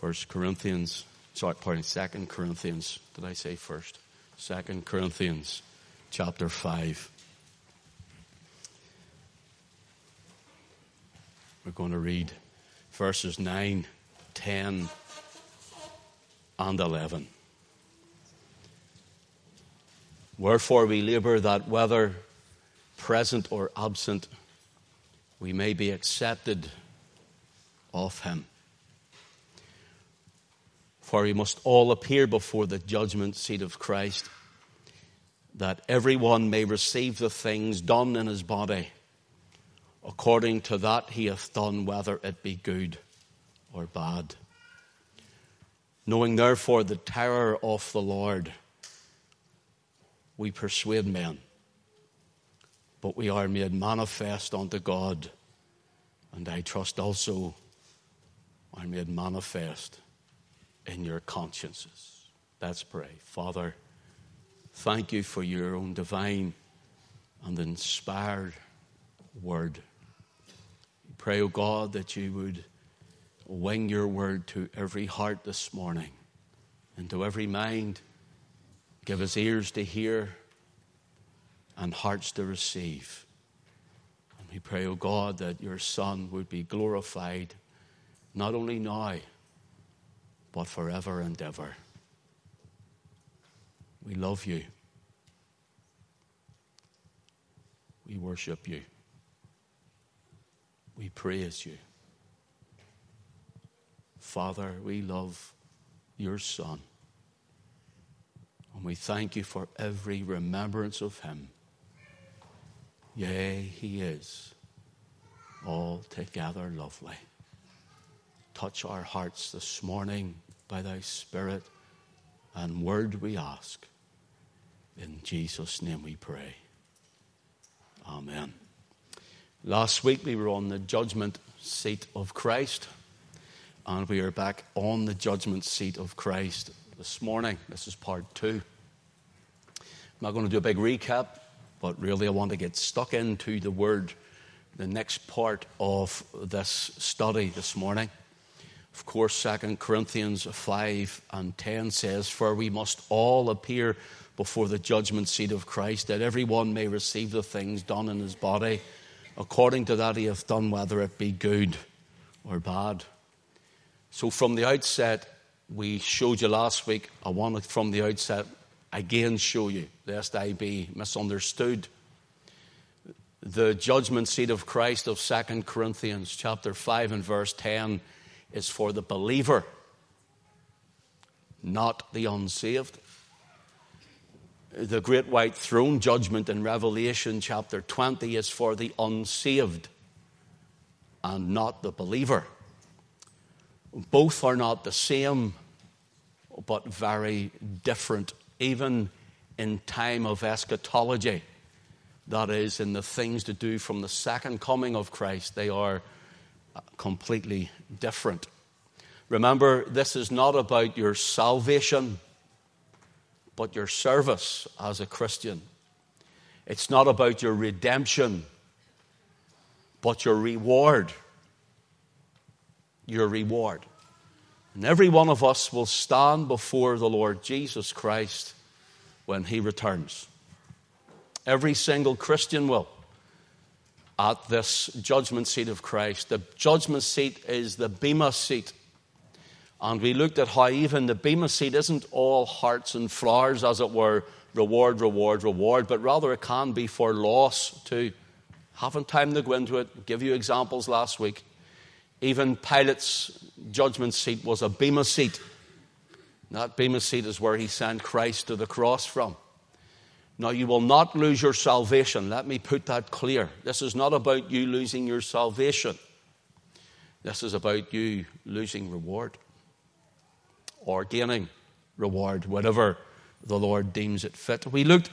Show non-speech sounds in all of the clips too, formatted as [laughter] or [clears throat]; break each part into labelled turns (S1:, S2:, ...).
S1: First Corinthians, sorry, pardon, Second Corinthians. Did I say first? Second Corinthians, chapter five. We're going to read verses 9, 10, and 11. Wherefore we labor that whether present or absent, we may be accepted of him. For we must all appear before the judgment seat of Christ, that everyone may receive the things done in his body, according to that he hath done, whether it be good or bad. Knowing therefore the terror of the Lord, we persuade men, but we are made manifest unto God, and I trust also are made manifest in your consciences. Let's pray. Father, thank you for your own divine and inspired word. We pray, O oh God, that you would wing your word to every heart this morning and to every mind. Give us ears to hear and hearts to receive. And we pray, O oh God, that your Son would be glorified not only now, but forever and ever. We love you. We worship you. We praise you. Father, we love your Son. And we thank you for every remembrance of him. Yea, he is altogether lovely. Touch our hearts this morning by thy Spirit and word we ask. In Jesus' name we pray. Amen. Last week we were on the judgment seat of Christ, and we are back on the judgment seat of Christ this morning. This is part two. I'm not going to do a big recap, but really I want to get stuck into the word, the next part of this study this morning. Of course, 2 Corinthians 5 and 10 says, For we must all appear before the judgment seat of Christ, that everyone may receive the things done in his body according to that he hath done, whether it be good or bad. So, from the outset, we showed you last week, I wanted from the outset again show you, lest I be misunderstood. The judgment seat of Christ of 2 Corinthians chapter 5 and verse 10 is for the believer, not the unsaved. The great white throne judgment in Revelation chapter 20 is for the unsaved and not the believer. Both are not the same, but very different, even in time of eschatology. That is, in the things to do from the second coming of Christ, they are completely different. Remember, this is not about your salvation, but your service as a Christian. It's not about your redemption, but your reward. Your reward. And every one of us will stand before the Lord Jesus Christ when he returns. Every single Christian will at this judgment seat of Christ. The judgment seat is the Bema seat. And we looked at how even the Bema seat isn't all hearts and flowers, as it were, reward, reward, reward, but rather it can be for loss too. Haven't time to go into it. Give you examples last week. Even Pilate's judgment seat was a Bema seat. That Bema seat is where he sent Christ to the cross from. Now, you will not lose your salvation. Let me put that clear. This is not about you losing your salvation. This is about you losing reward or gaining reward, whatever the Lord deems it fit. We looked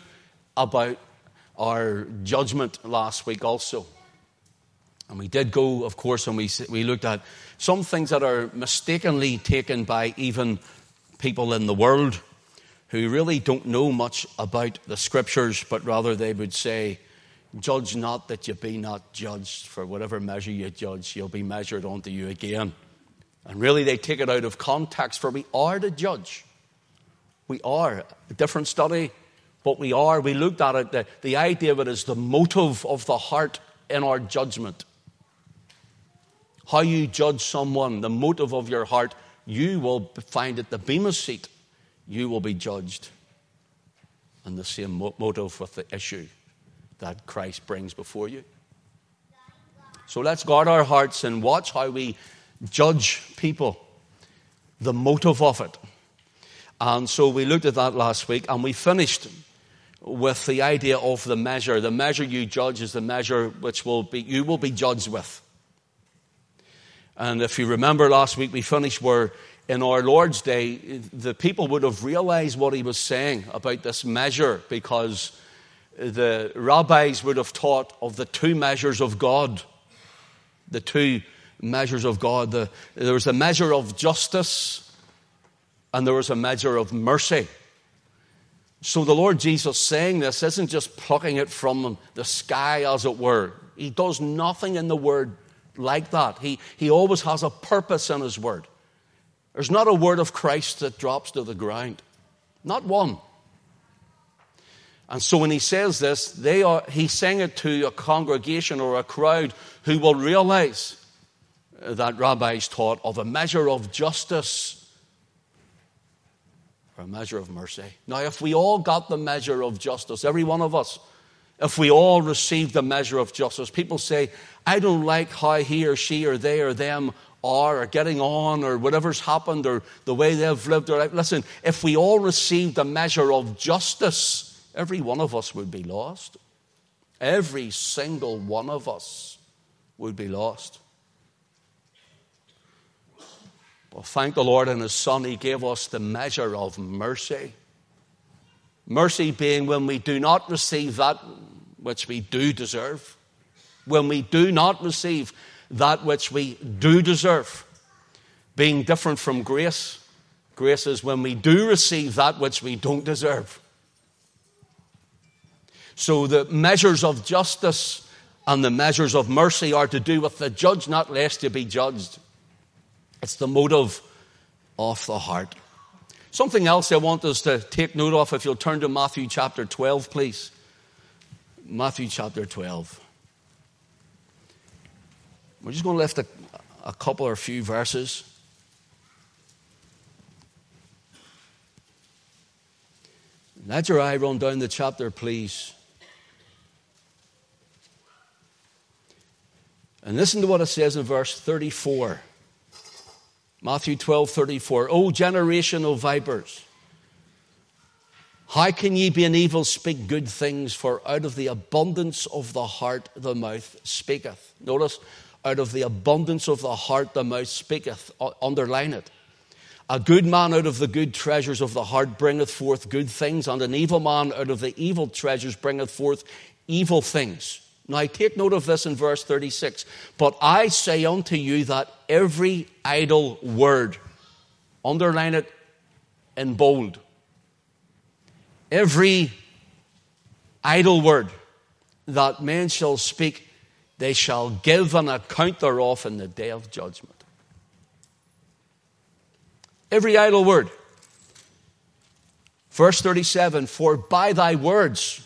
S1: about our judgment last week also. And we did go, of course, and we, we looked at some things that are mistakenly taken by even people in the world who really don't know much about the scriptures, but rather they would say, Judge not that you be not judged, for whatever measure you judge, you'll be measured unto you again. And really, they take it out of context, for we are to judge. We are. A different study, but we are. We looked at it. The, the idea of it is the motive of the heart in our judgment. How you judge someone, the motive of your heart, you will find at the Bema seat, you will be judged. And the same motive with the issue that Christ brings before you. So let's guard our hearts and watch how we judge people, the motive of it. And so we looked at that last week and we finished with the idea of the measure. The measure you judge is the measure which will be, you will be judged with. And if you remember last week, we finished where in our Lord's day, the people would have realized what he was saying about this measure because the rabbis would have taught of the two measures of God. The two measures of God. The, there was a measure of justice and there was a measure of mercy. So the Lord Jesus saying this isn't just plucking it from the sky, as it were. He does nothing in the word like that. He, he always has a purpose in his word. There's not a word of Christ that drops to the ground. Not one. And so when he says this, they are, he's saying it to a congregation or a crowd who will realize that rabbis taught of a measure of justice or a measure of mercy. Now, if we all got the measure of justice, every one of us, if we all received the measure of justice, people say, I don't like how he or she or they or them are or getting on or whatever's happened or the way they've lived their life. Listen, if we all received a measure of justice, every one of us would be lost. Every single one of us would be lost. Well, thank the Lord and His Son, He gave us the measure of mercy. Mercy being when we do not receive that which we do deserve, when we do not receive that which we do deserve. Being different from grace, grace is when we do receive that which we don't deserve. So the measures of justice and the measures of mercy are to do with the judge not less to be judged. It's the motive of the heart. Something else I want us to take note of, if you'll turn to Matthew chapter 12, please. Matthew chapter 12. We're just going to lift a, a couple or a few verses. Let your eye run down the chapter, please. And listen to what it says in verse 34. Matthew 12, 34. O generation of vipers, how can ye be an evil speak good things? For out of the abundance of the heart the mouth speaketh. Notice, out of the abundance of the heart the mouth speaketh. Uh, underline it. A good man out of the good treasures of the heart bringeth forth good things, and an evil man out of the evil treasures bringeth forth evil things. Now, take note of this in verse 36. But I say unto you that every idle word, underline it in bold, every idle word that men shall speak they shall give an account thereof in the day of judgment. Every idle word. Verse 37 For by thy words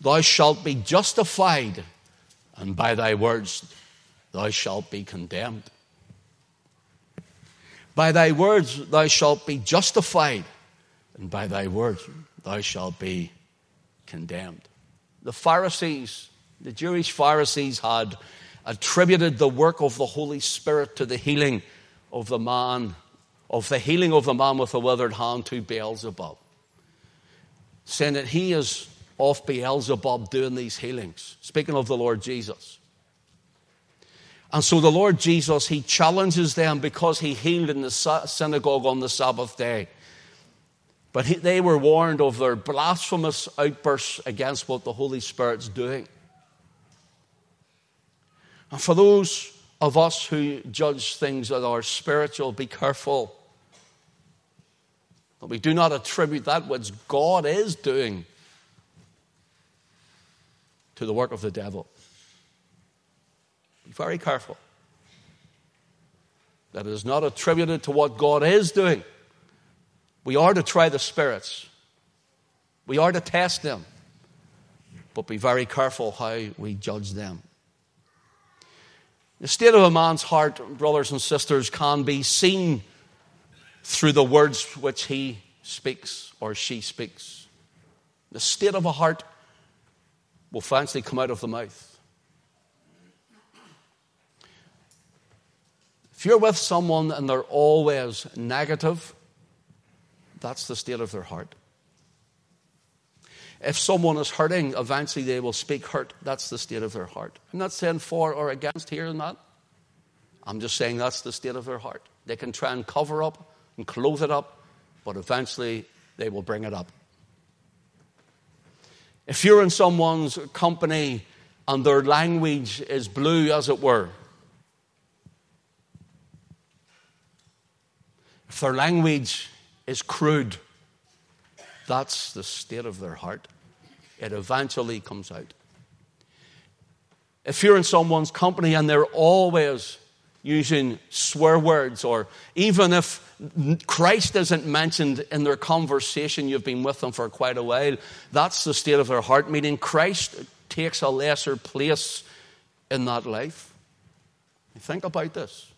S1: thou shalt be justified, and by thy words thou shalt be condemned. By thy words thou shalt be justified, and by thy words thou shalt be condemned. The Pharisees the Jewish Pharisees had attributed the work of the Holy Spirit to the healing of the man, of the healing of the man with the withered hand to Beelzebub, saying that he is off Beelzebub doing these healings, speaking of the Lord Jesus. And so the Lord Jesus, he challenges them because he healed in the synagogue on the Sabbath day. But he, they were warned of their blasphemous outbursts against what the Holy Spirit's doing. And for those of us who judge things that are spiritual, be careful that we do not attribute that which God is doing to the work of the devil. Be very careful. that it is not attributed to what God is doing. We are to try the spirits, we are to test them, but be very careful how we judge them. The state of a man's heart, brothers and sisters, can be seen through the words which he speaks or she speaks. The state of a heart will eventually come out of the mouth. If you're with someone and they're always negative, that's the state of their heart. If someone is hurting, eventually they will speak hurt. That's the state of their heart. I'm not saying for or against here and that. I'm just saying that's the state of their heart. They can try and cover up and clothe it up, but eventually they will bring it up. If you're in someone's company and their language is blue, as it were, if their language is crude, that's the state of their heart. It eventually comes out. If you're in someone's company and they're always using swear words, or even if Christ isn't mentioned in their conversation, you've been with them for quite a while, that's the state of their heart, meaning Christ takes a lesser place in that life. Think about this.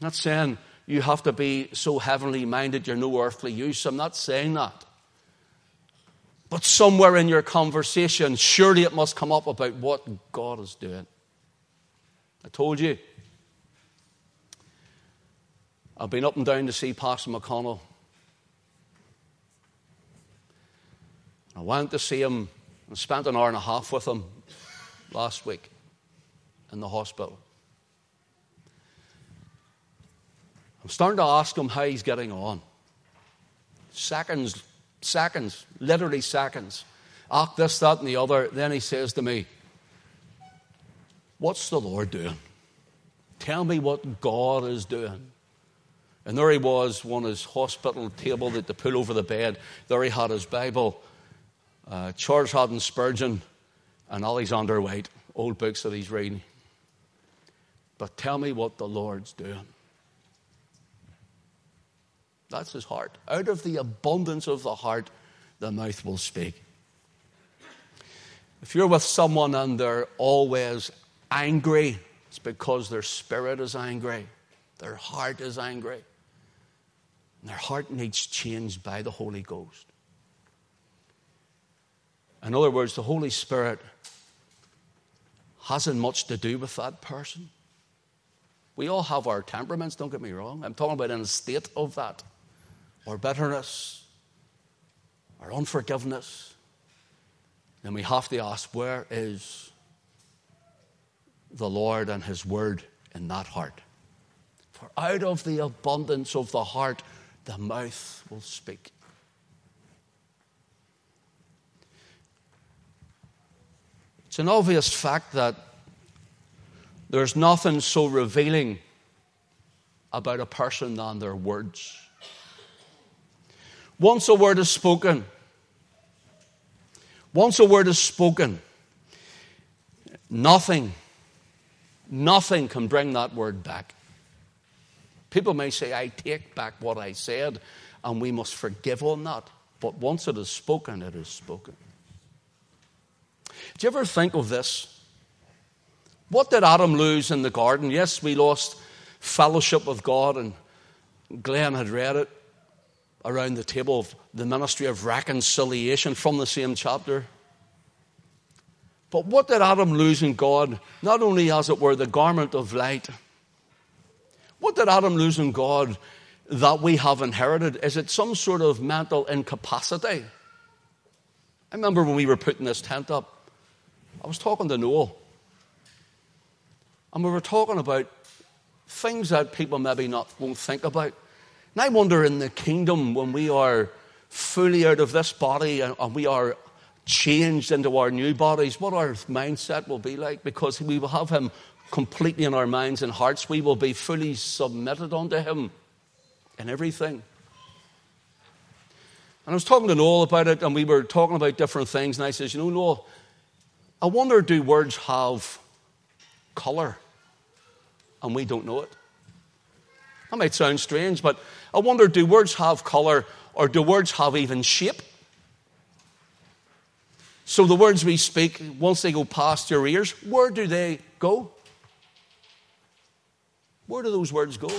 S1: I'm not saying you have to be so heavenly minded you're no earthly use. I'm not saying that. But somewhere in your conversation, surely it must come up about what God is doing. I told you. I've been up and down to see Pastor McConnell. I went to see him and spent an hour and a half with him last week in the hospital. I'm starting to ask him how he's getting on. Seconds, seconds, literally seconds. Ask this, that, and the other. Then he says to me, What's the Lord doing? Tell me what God is doing. And there he was, on his hospital table that they pull over the bed. There he had his Bible, uh, Charles Haddon Spurgeon, and Alexander Whyte, old books that he's reading. But tell me what the Lord's doing. That's his heart. Out of the abundance of the heart, the mouth will speak. If you're with someone and they're always angry, it's because their spirit is angry, their heart is angry. And their heart needs changed by the Holy Ghost. In other words, the Holy Spirit hasn't much to do with that person. We all have our temperaments, don't get me wrong. I'm talking about in a state of that or bitterness or unforgiveness, then we have to ask where is the Lord and His Word in that heart? For out of the abundance of the heart, the mouth will speak. It's an obvious fact that there's nothing so revealing about a person than their words. Once a word is spoken, once a word is spoken, nothing, nothing can bring that word back. People may say, I take back what I said, and we must forgive on that. But once it is spoken, it is spoken. Do you ever think of this? What did Adam lose in the garden? Yes, we lost fellowship with God, and Glenn had read it around the table of the ministry of reconciliation from the same chapter. But what did Adam lose in God? Not only, as it were, the garment of light. What did Adam lose in God that we have inherited? Is it some sort of mental incapacity? I remember when we were putting this tent up, I was talking to Noel. And we were talking about things that people maybe not won't think about. And I wonder in the kingdom when we are fully out of this body and, and we are changed into our new bodies, what our mindset will be like because we will have Him completely in our minds and hearts. We will be fully submitted unto Him in everything. And I was talking to Noel about it, and we were talking about different things. And I says, You know, Noel, I wonder do words have colour? and we don't know it. That might sound strange, but I wonder do words have color or do words have even shape? So the words we speak, once they go past your ears, where do they go? Where do those words go?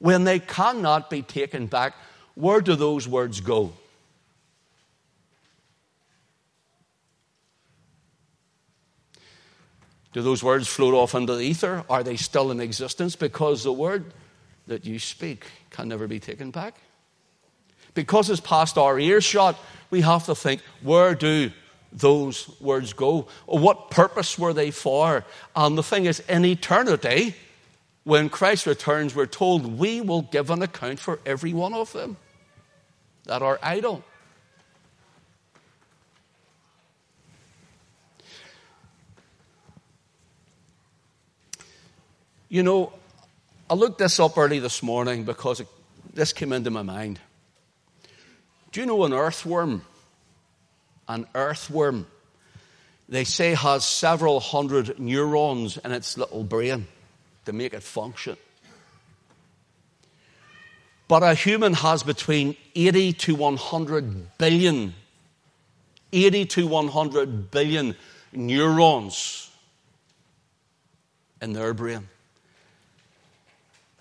S1: When they cannot be taken back, where do those words go? Do those words float off into the ether? Are they still in existence? Because the word that you speak can never be taken back. Because it's past our earshot, we have to think where do those words go? What purpose were they for? And the thing is, in eternity, when Christ returns, we're told we will give an account for every one of them that are idle. You know, I looked this up early this morning because it, this came into my mind. Do you know an earthworm? An earthworm, they say, has several hundred neurons in its little brain to make it function. But a human has between 80 to 100 billion, 80 to 100 billion neurons in their brain.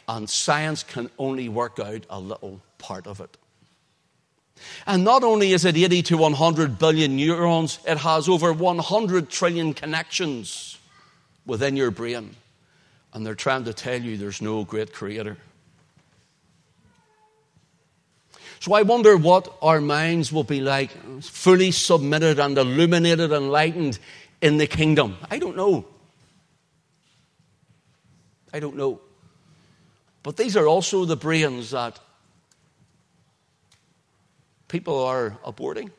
S1: And science can only work out a little part of it. And not only is it 80 to 100 billion neurons, it has over 100 trillion connections within your brain. And they're trying to tell you there's no great creator. So I wonder what our minds will be like, fully submitted and illuminated enlightened in the kingdom. I don't know. I don't know. But these are also the brains that people are aborting.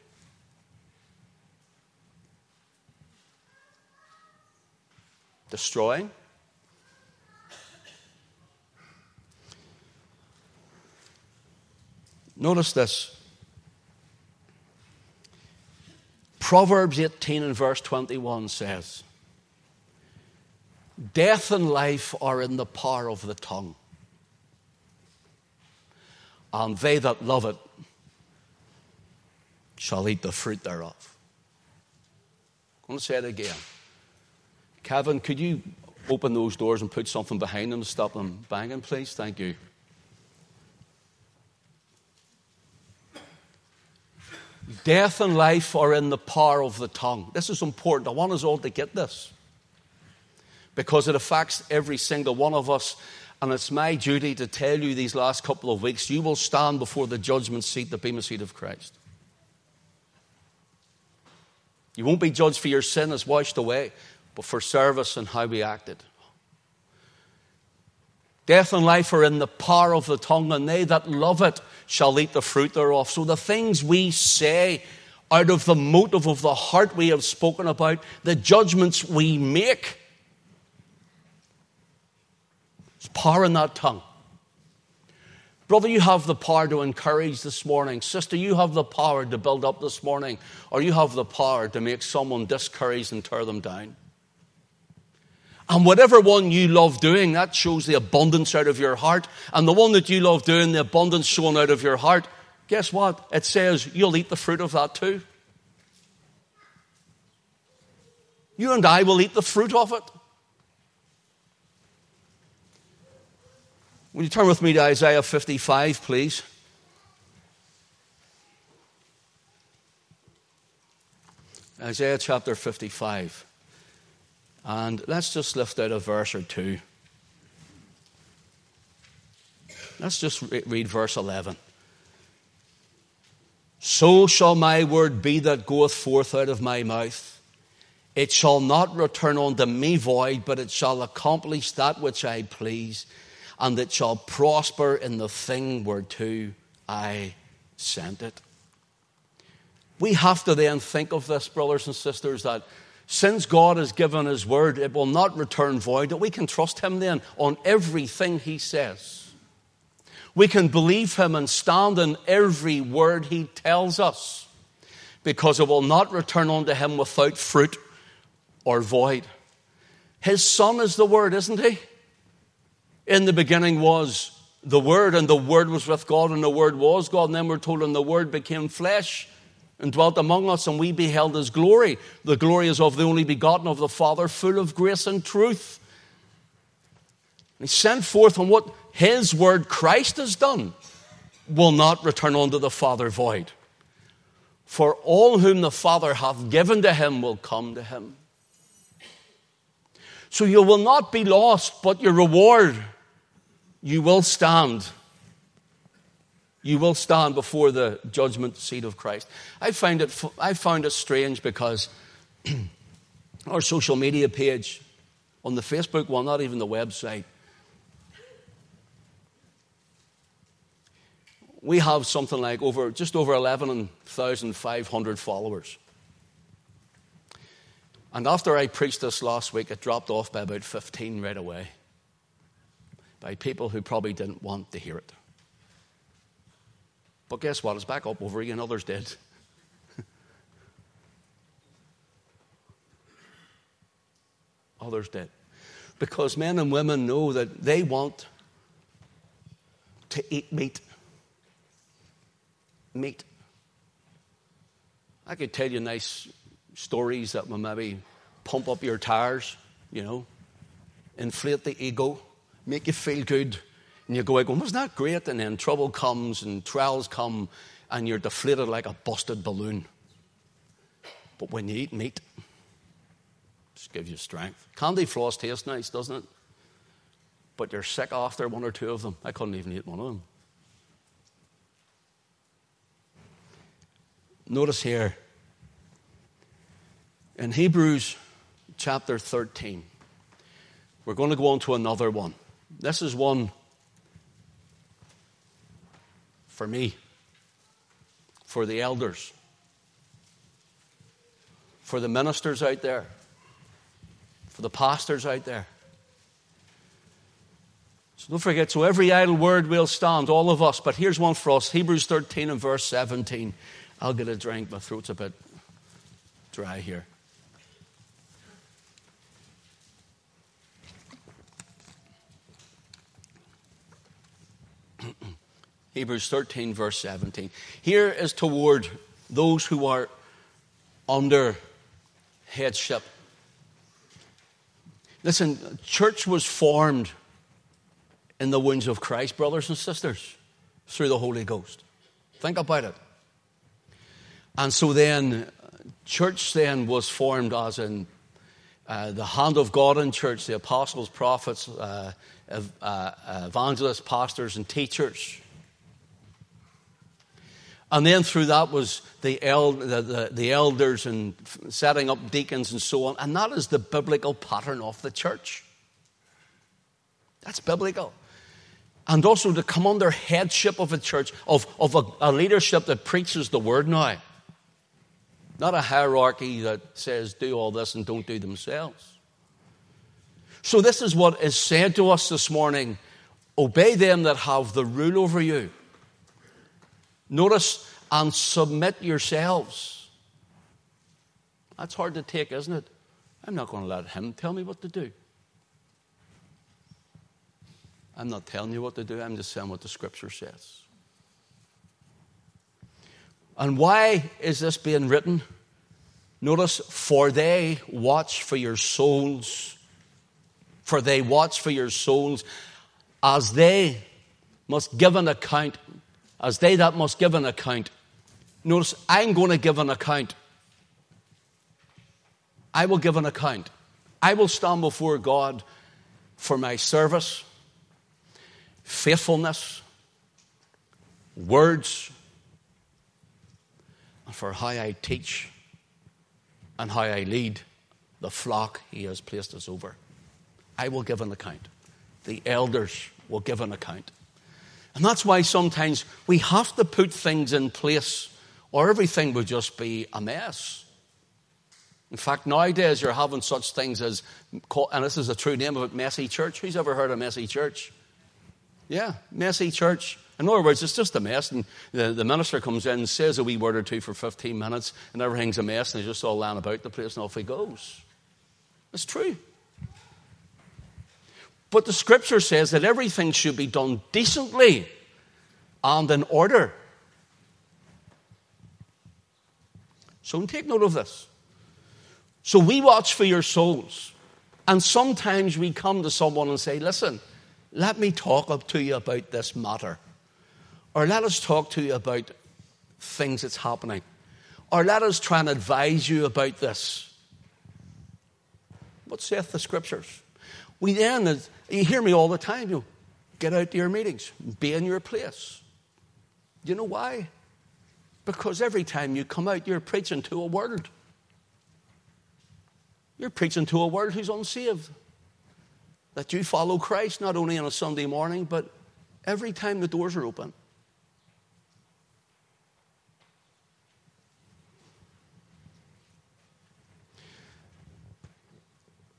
S1: Destroying. Notice this. Proverbs 18 and verse 21 says, Death and life are in the power of the tongue, and they that love it shall eat the fruit thereof. I'm going to say it again. Kevin, could you open those doors and put something behind them to stop them banging, please? Thank you. Death and life are in the power of the tongue. This is important. I want us all to get this because it affects every single one of us. And it's my duty to tell you these last couple of weeks you will stand before the judgment seat, the Bema seat of Christ. You won't be judged for your sin as washed away, but for service and how we acted. Death and life are in the power of the tongue, and they that love it shall eat the fruit thereof. So the things we say out of the motive of the heart we have spoken about, the judgments we make, there's power in that tongue. Brother, you have the power to encourage this morning. Sister, you have the power to build up this morning. Or you have the power to make someone discouraged and tear them down. And whatever one you love doing, that shows the abundance out of your heart. And the one that you love doing, the abundance shown out of your heart, guess what? It says you'll eat the fruit of that too. You and I will eat the fruit of it. Will you turn with me to Isaiah 55, please? Isaiah chapter 55. And let's just lift out a verse or two. Let's just read verse 11. So shall my word be that goeth forth out of my mouth. It shall not return unto me void, but it shall accomplish that which I please and it shall prosper in the thing whereto I sent it. We have to then think of this, brothers and sisters, that since God has given His word, it will not return void, that we can trust Him then on everything He says. We can believe Him and stand in every word He tells us, because it will not return unto Him without fruit or void. His Son is the Word, isn't He? In the beginning was the Word, and the Word was with God, and the Word was God. And then we're told, and the Word became flesh and dwelt among us, and we beheld his glory. The glory is of the only begotten of the Father, full of grace and truth. And he sent forth on what his word Christ has done will not return unto the Father void. For all whom the Father hath given to him will come to him. So you will not be lost, but your reward, you will stand. You will stand before the judgment seat of Christ. I find it, I found it strange because [clears throat] our social media page on the Facebook one, not even the website, we have something like over just over 11,500 followers. And after I preached this last week, it dropped off by about 15 right away by people who probably didn't want to hear it. But guess what? It's back up over again. Others did. [laughs] Others did. Because men and women know that they want to eat meat meat. I could tell you nice stories that will maybe pump up your tires, you know, inflate the ego, make you feel good. And you go out going, wasn't that great? And then trouble comes and trials come and you're deflated like a busted balloon. But when you eat meat, it just gives you strength. Candy floss tastes nice, doesn't it? But you're sick after one or two of them. I couldn't even eat one of them. Notice here in Hebrews chapter 13, we're going to go on to another one. This is one for me, for the elders, for the ministers out there, for the pastors out there. So don't forget, so every idle word will stand, all of us. But here's one for us Hebrews 13 and verse 17. I'll get a drink. My throat's a bit dry here. Hebrews 13, verse 17. Here is toward those who are under headship. Listen, church was formed in the wounds of Christ, brothers and sisters, through the Holy Ghost. Think about it. And so then, church then was formed as in uh, the hand of God in church, the apostles, prophets, uh, uh, evangelists, pastors, and teachers. And then through that was the, the, the, the, elders and setting up deacons and so on. And that is the biblical pattern of the church. That's biblical and also to come under headship of a church, of, of a, a, leadership that preaches the word now. Not a hierarchy that says do all this and don't do themselves. So, this is what is said to us this morning obey them that have the rule over you. Notice, and submit yourselves. That's hard to take, isn't it? I'm not going to let him tell me what to do. I'm not telling you what to do, I'm just saying what the scripture says. And why is this being written? Notice, for they watch for your souls. For they watch for your souls as they must give an account, as they that must give an account. Notice, I'm going to give an account. I will give an account. I will stand before God for my service, faithfulness, words, and for how I teach and how I lead the flock He has placed us over. I will give an account. The elders will give an account. And that's why sometimes we have to put things in place or everything will just be a mess. In fact, nowadays you're having such things as, and this is a true name of it, messy church. Who's ever heard of messy church? Yeah, messy church. In other words, it's just a mess, and the, the minister comes in, and says a wee word or two for 15 minutes, and everything's a mess, and he's just all lying about the place, and off he goes. It's true. But the scripture says that everything should be done decently and in order. So take note of this. So we watch for your souls. And sometimes we come to someone and say, listen, let me talk up to you about this matter. Or let us talk to you about things that's happening. Or let us try and advise you about this. What saith the scriptures? We then, as you hear me all the time, you get out to your meetings, be in your place. You know why? Because every time you come out, you're preaching to a world. You're preaching to a world who's unsaved. That you follow Christ not only on a Sunday morning, but every time the doors are open.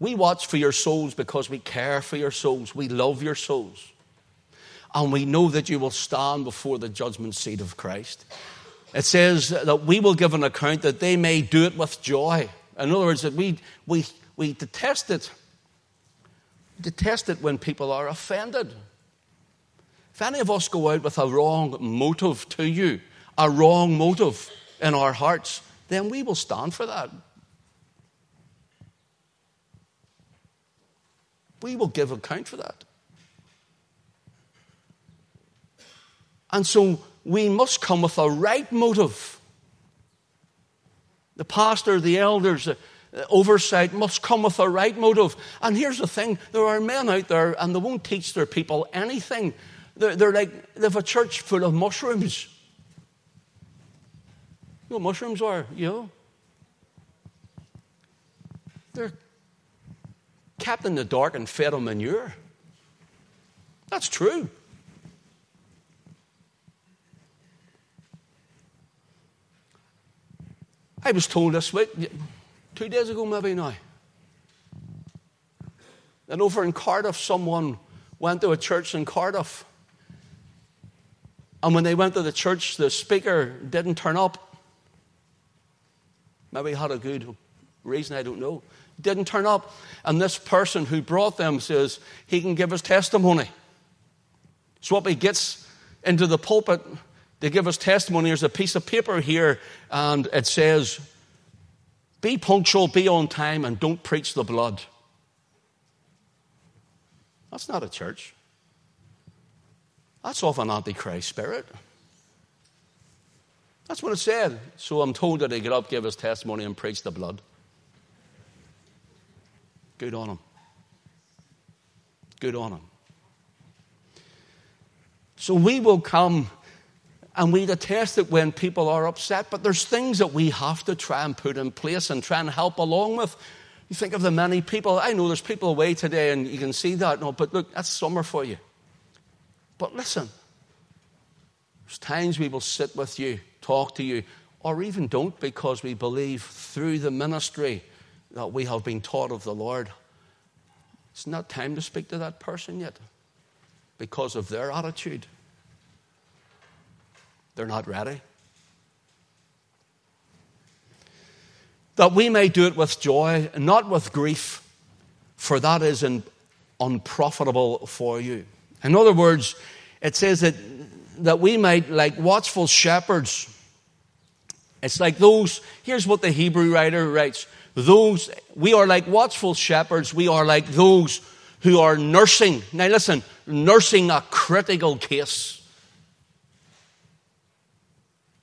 S1: We watch for your souls because we care for your souls. We love your souls. And we know that you will stand before the judgment seat of Christ. It says that we will give an account that they may do it with joy. In other words, that we, we, we detest it. Detest it when people are offended. If any of us go out with a wrong motive to you, a wrong motive in our hearts, then we will stand for that. We will give account for that. And so we must come with a right motive. The pastor, the elders, the oversight must come with a right motive. And here's the thing there are men out there and they won't teach their people anything. They're, they're like, they have a church full of mushrooms. You know mushrooms are, you know? They're kept in the dark and fed on manure. That's true. I was told this week, two days ago maybe now, that over in Cardiff, someone went to a church in Cardiff. And when they went to the church, the speaker didn't turn up. Maybe he had a good reason, I don't know didn't turn up. And this person who brought them says he can give his testimony. So what he gets into the pulpit to give his testimony, there's a piece of paper here, and it says, Be punctual, be on time, and don't preach the blood. That's not a church. That's of an antichrist spirit. That's what it said. So I'm told that he get up, give his testimony, and preach the blood. Good on him. Good on him. So we will come and we detest it when people are upset, but there's things that we have to try and put in place and try and help along with. You think of the many people, I know there's people away today and you can see that, no, but look, that's summer for you. But listen, there's times we will sit with you, talk to you, or even don't because we believe through the ministry that we have been taught of the Lord. It's not time to speak to that person yet because of their attitude. They're not ready. That we may do it with joy, not with grief, for that is unprofitable for you. In other words, it says that, that we might, like watchful shepherds, it's like those, here's what the Hebrew writer writes those, we are like watchful shepherds. We are like those who are nursing. Now listen, nursing a critical case.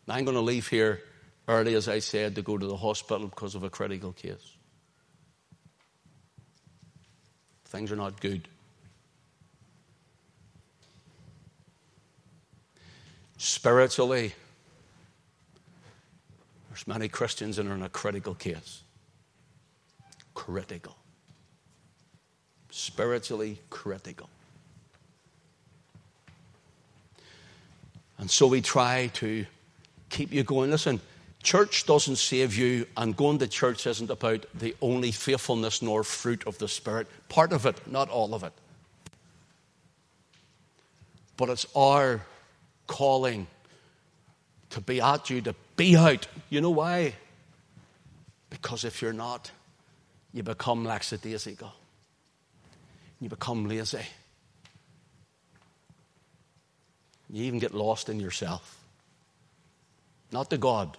S1: I'm going to leave here early, as I said, to go to the hospital because of a critical case. Things are not good. Spiritually, there's many Christians that are in a critical case critical. Spiritually critical. And so we try to keep you going. Listen, church doesn't save you, and going to church isn't about the only faithfulness nor fruit of the Spirit. Part of it, not all of it. But it's our calling to be at you, to be out. You know why? Because if you're not, you become lackadaisical. You become lazy. You even get lost in yourself. Not to God,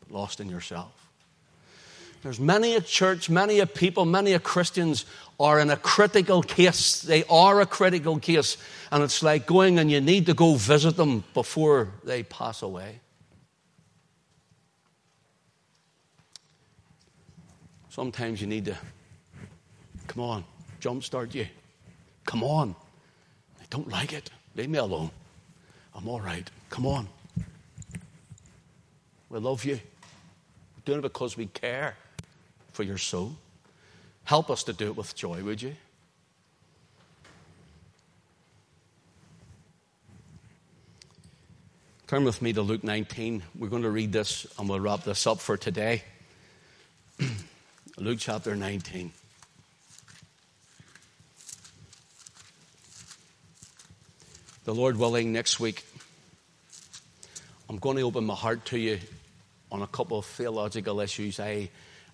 S1: but lost in yourself. There's many a church, many a people, many a Christians are in a critical case. They are a critical case. And it's like going and you need to go visit them before they pass away. Sometimes you need to, come on, jumpstart you. Come on. I don't like it. Leave me alone. I'm all right. Come on. We love you. We're doing it because we care for your soul. Help us to do it with joy, would you? Turn with me to Luke 19. We're going to read this and we'll wrap this up for today. [clears throat] Luke chapter 19. The Lord willing, next week, I'm going to open my heart to you on a couple of theological issues. I,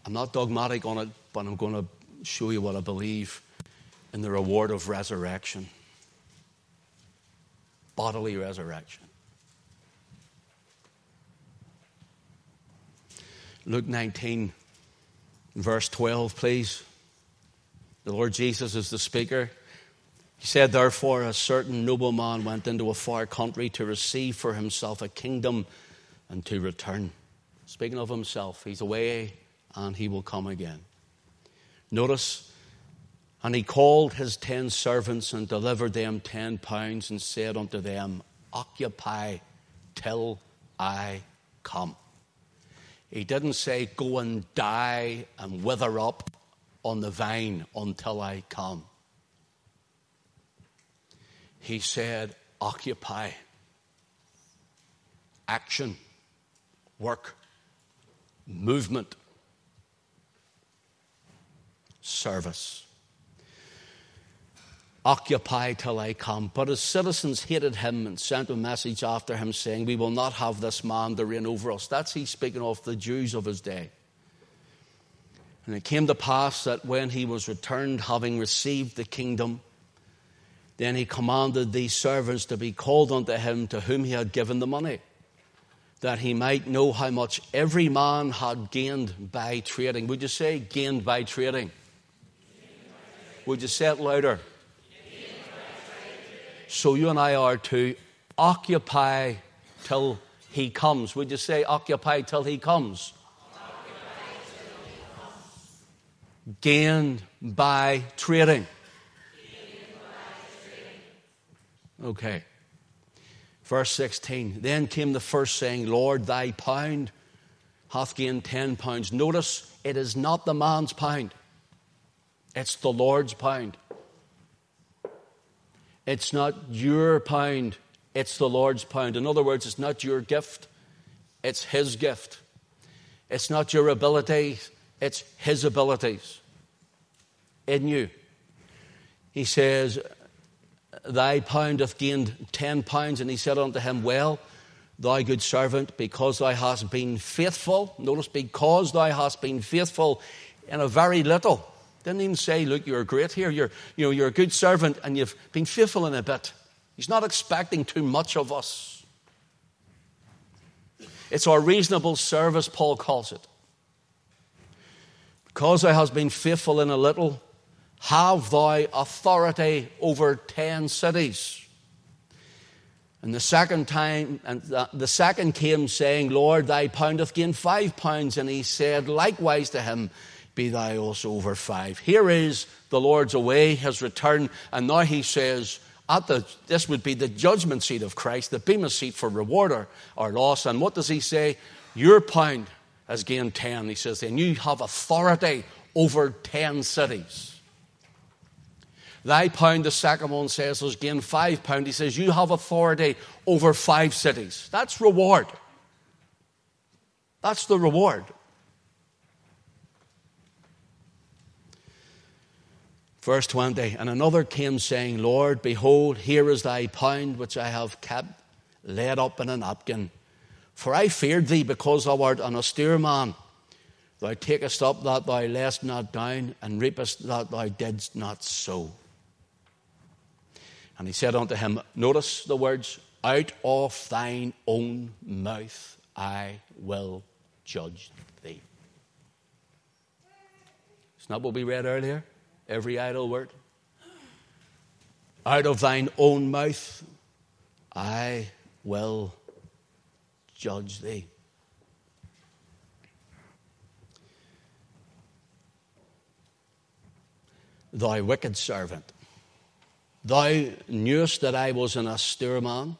S1: I'm not dogmatic on it, but I'm going to show you what I believe in the reward of resurrection bodily resurrection. Luke 19, verse 12, please. The Lord Jesus is the speaker. He said, Therefore, a certain nobleman went into a far country to receive for himself a kingdom and to return. Speaking of himself, he's away and he will come again. Notice, and he called his ten servants and delivered them ten pounds and said unto them, Occupy till I come. He didn't say, Go and die and wither up on the vine until I come. He said, occupy, action, work, movement, service. Occupy till I come. But his citizens hated him and sent a message after him saying, We will not have this man to reign over us. That's he speaking of the Jews of his day. And it came to pass that when he was returned, having received the kingdom, then he commanded these servants to be called unto him to whom he had given the money, that he might know how much every man had gained by trading. Would you say gained by trading? Would you say it louder? So you and I are to occupy till he comes. Would you say occupy till he comes? Gained by trading. Okay. Verse 16. Then came the first saying, Lord, thy pound hath gained ten pounds. Notice it is not the man's pound, it's the Lord's pound. It's not your pound, it's the Lord's pound. In other words, it's not your gift, it's His gift. It's not your ability, it's His abilities in you. He says, Thy pound hath gained ten pounds. And he said unto him, Well, thy good servant, because thou hast been faithful. Notice, because thou hast been faithful in a very little. Didn't even say, Look, you're great here. You're, you know, you're a good servant and you've been faithful in a bit. He's not expecting too much of us. It's our reasonable service, Paul calls it. Because thou hast been faithful in a little, have thy authority over ten cities. And the second time, and the second came saying, Lord, thy pound hath gained five pounds. And he said likewise to him, Be thou also over five. Here is the Lord's away, his return, and now he says, at the, this would be the judgment seat of Christ, the bema seat for reward or, or loss. And what does he say? Your pound has gained ten. He says, and you have authority over ten cities. Thy pound, the second one says, has gained five pound. He says, You have authority over five cities. That's reward. That's the reward. Verse 20 And another came saying, Lord, behold, here is thy pound which I have kept laid up in a napkin. For I feared thee because thou art an austere man Thou takest up that thou layest not down, and reapest that thou didst not sow. And he said unto him, Notice the words, out of thine own mouth I will judge thee. Isn't that what we read earlier? Every idle word. Out of thine own mouth I will judge thee. Thou wicked servant, thou knewest that I was an austere man,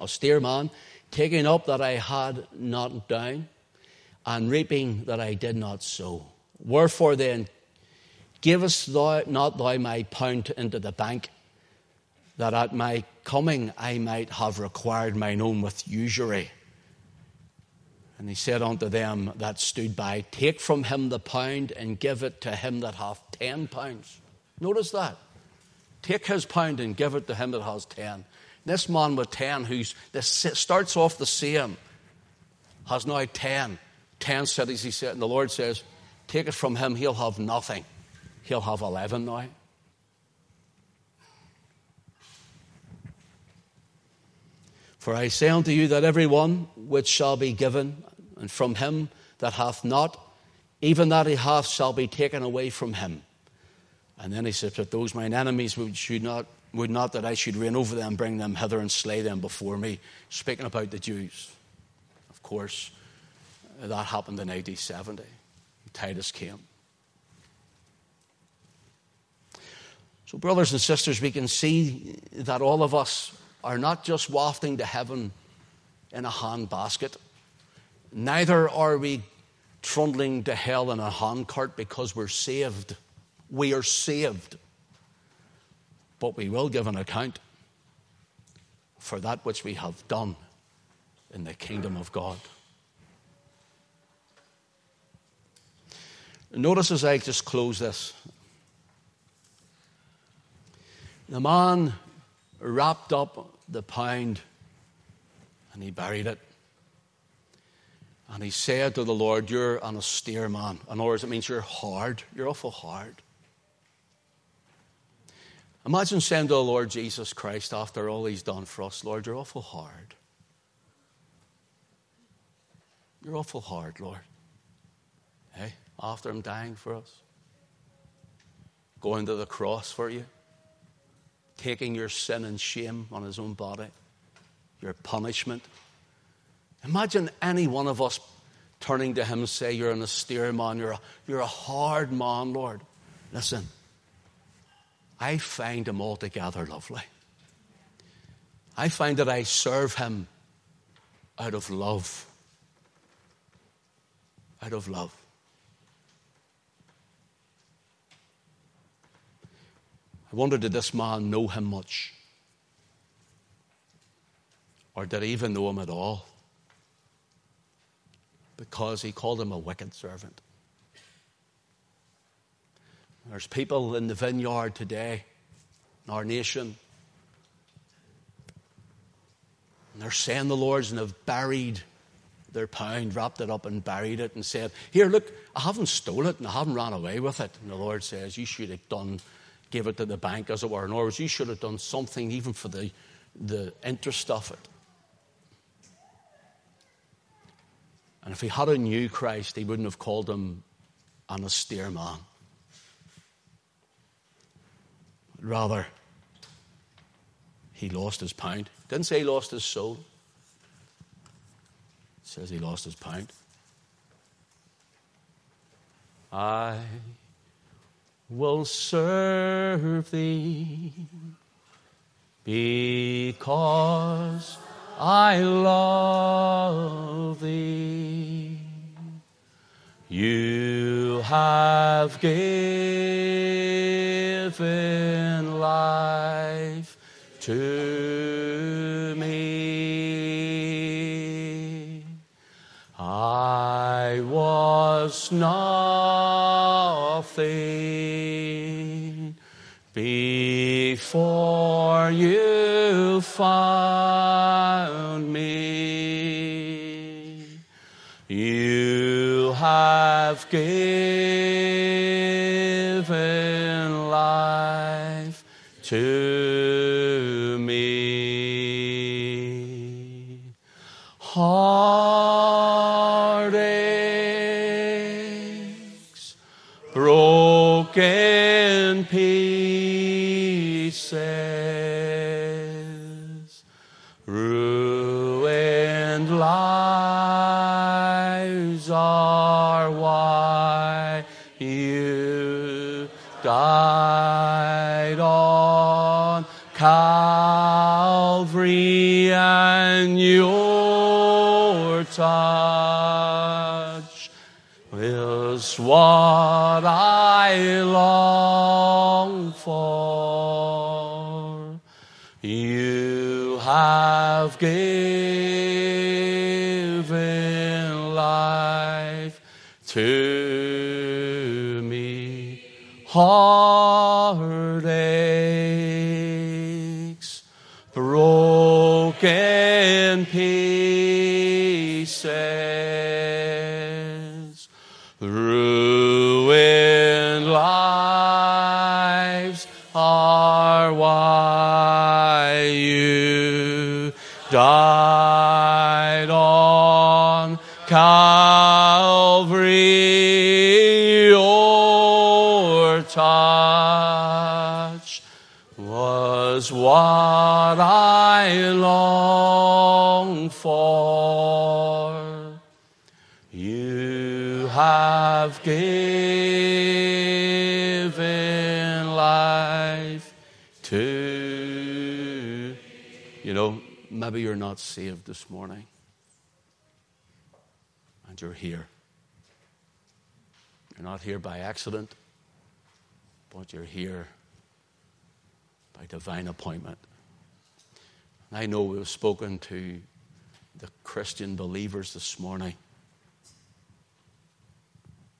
S1: austere man, taking up that I had not down, and reaping that I did not sow. Wherefore then, givest thou not thou my pound into the bank, that at my coming I might have required mine own with usury? And he said unto them that stood by, Take from him the pound and give it to him that hath ten pounds. Notice that. Take his pound and give it to him that has ten. This man with ten, this starts off the same, has now ten. Ten cities, he said, and the Lord says, Take it from him, he'll have nothing. He'll have eleven now. For I say unto you that every one which shall be given, and from him that hath not, even that he hath shall be taken away from him. And then he said, But those mine enemies would, should not, would not that I should reign over them, bring them hither and slay them before me. Speaking about the Jews. Of course, that happened in AD 70. Titus came. So, brothers and sisters, we can see that all of us are not just wafting to heaven in a hand basket, neither are we trundling to hell in a hand cart because we're saved. We are saved. But we will give an account for that which we have done in the kingdom of God. Notice as I just close this. The man wrapped up the pound and he buried it. And he said to the Lord, You're an austere man. In other words, it means you're hard. You're awful hard. Imagine saying to the Lord Jesus Christ, after all he's done for us, Lord, you're awful hard. You're awful hard, Lord. Hey, after him dying for us, going to the cross for you, taking your sin and shame on his own body, your punishment. Imagine any one of us turning to him and say, You're an austere man, you're a, you're a hard man, Lord. Listen, I find him altogether lovely. I find that I serve him out of love. Out of love. I wonder did this man know him much? Or did he even know him at all? Because he called him a wicked servant. There's people in the vineyard today, in our nation, and they're saying the Lord's and have buried their pound, wrapped it up and buried it, and said, Here, look, I haven't stole it and I haven't ran away with it. And the Lord says, You should have done, give it to the bank, as it were. In other words, you should have done something even for the, the interest of it. And if he had a new Christ, he wouldn't have called him an austere man. Rather, he lost his pound. Didn't say he lost his soul. Says he lost his pound. I will serve thee because I love thee. You have given life to me. I was nothing before you found me. You have given You have given life to me. Maybe you're not saved this morning. And you're here. You're not here by accident, but you're here by divine appointment. And I know we've spoken to the Christian believers this morning.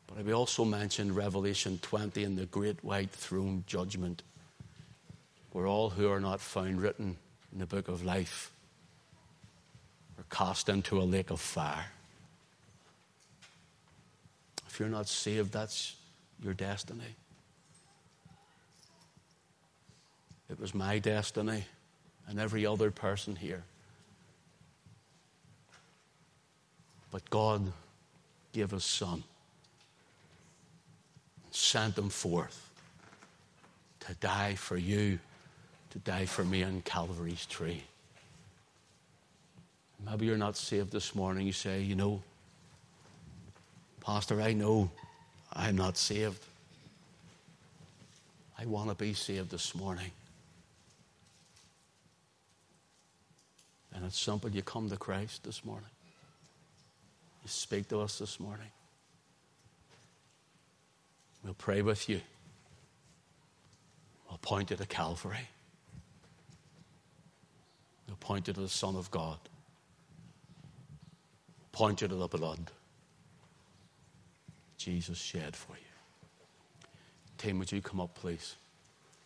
S1: But we also mentioned Revelation 20 and the great white throne judgment, where all who are not found written in the book of life are cast into a lake of fire. If you're not saved, that's your destiny. It was my destiny and every other person here. But God gave His Son, sent Him forth to die for you, to die for me on Calvary's tree. Maybe you're not saved this morning. You say, you know, Pastor, I know I'm not saved. I want to be saved this morning. And it's simple. You come to Christ this morning. You speak to us this morning. We'll pray with you. We'll point you to Calvary. We'll point you to the Son of God. Point you to the blood Jesus shed for you. Tim, would you come up, please?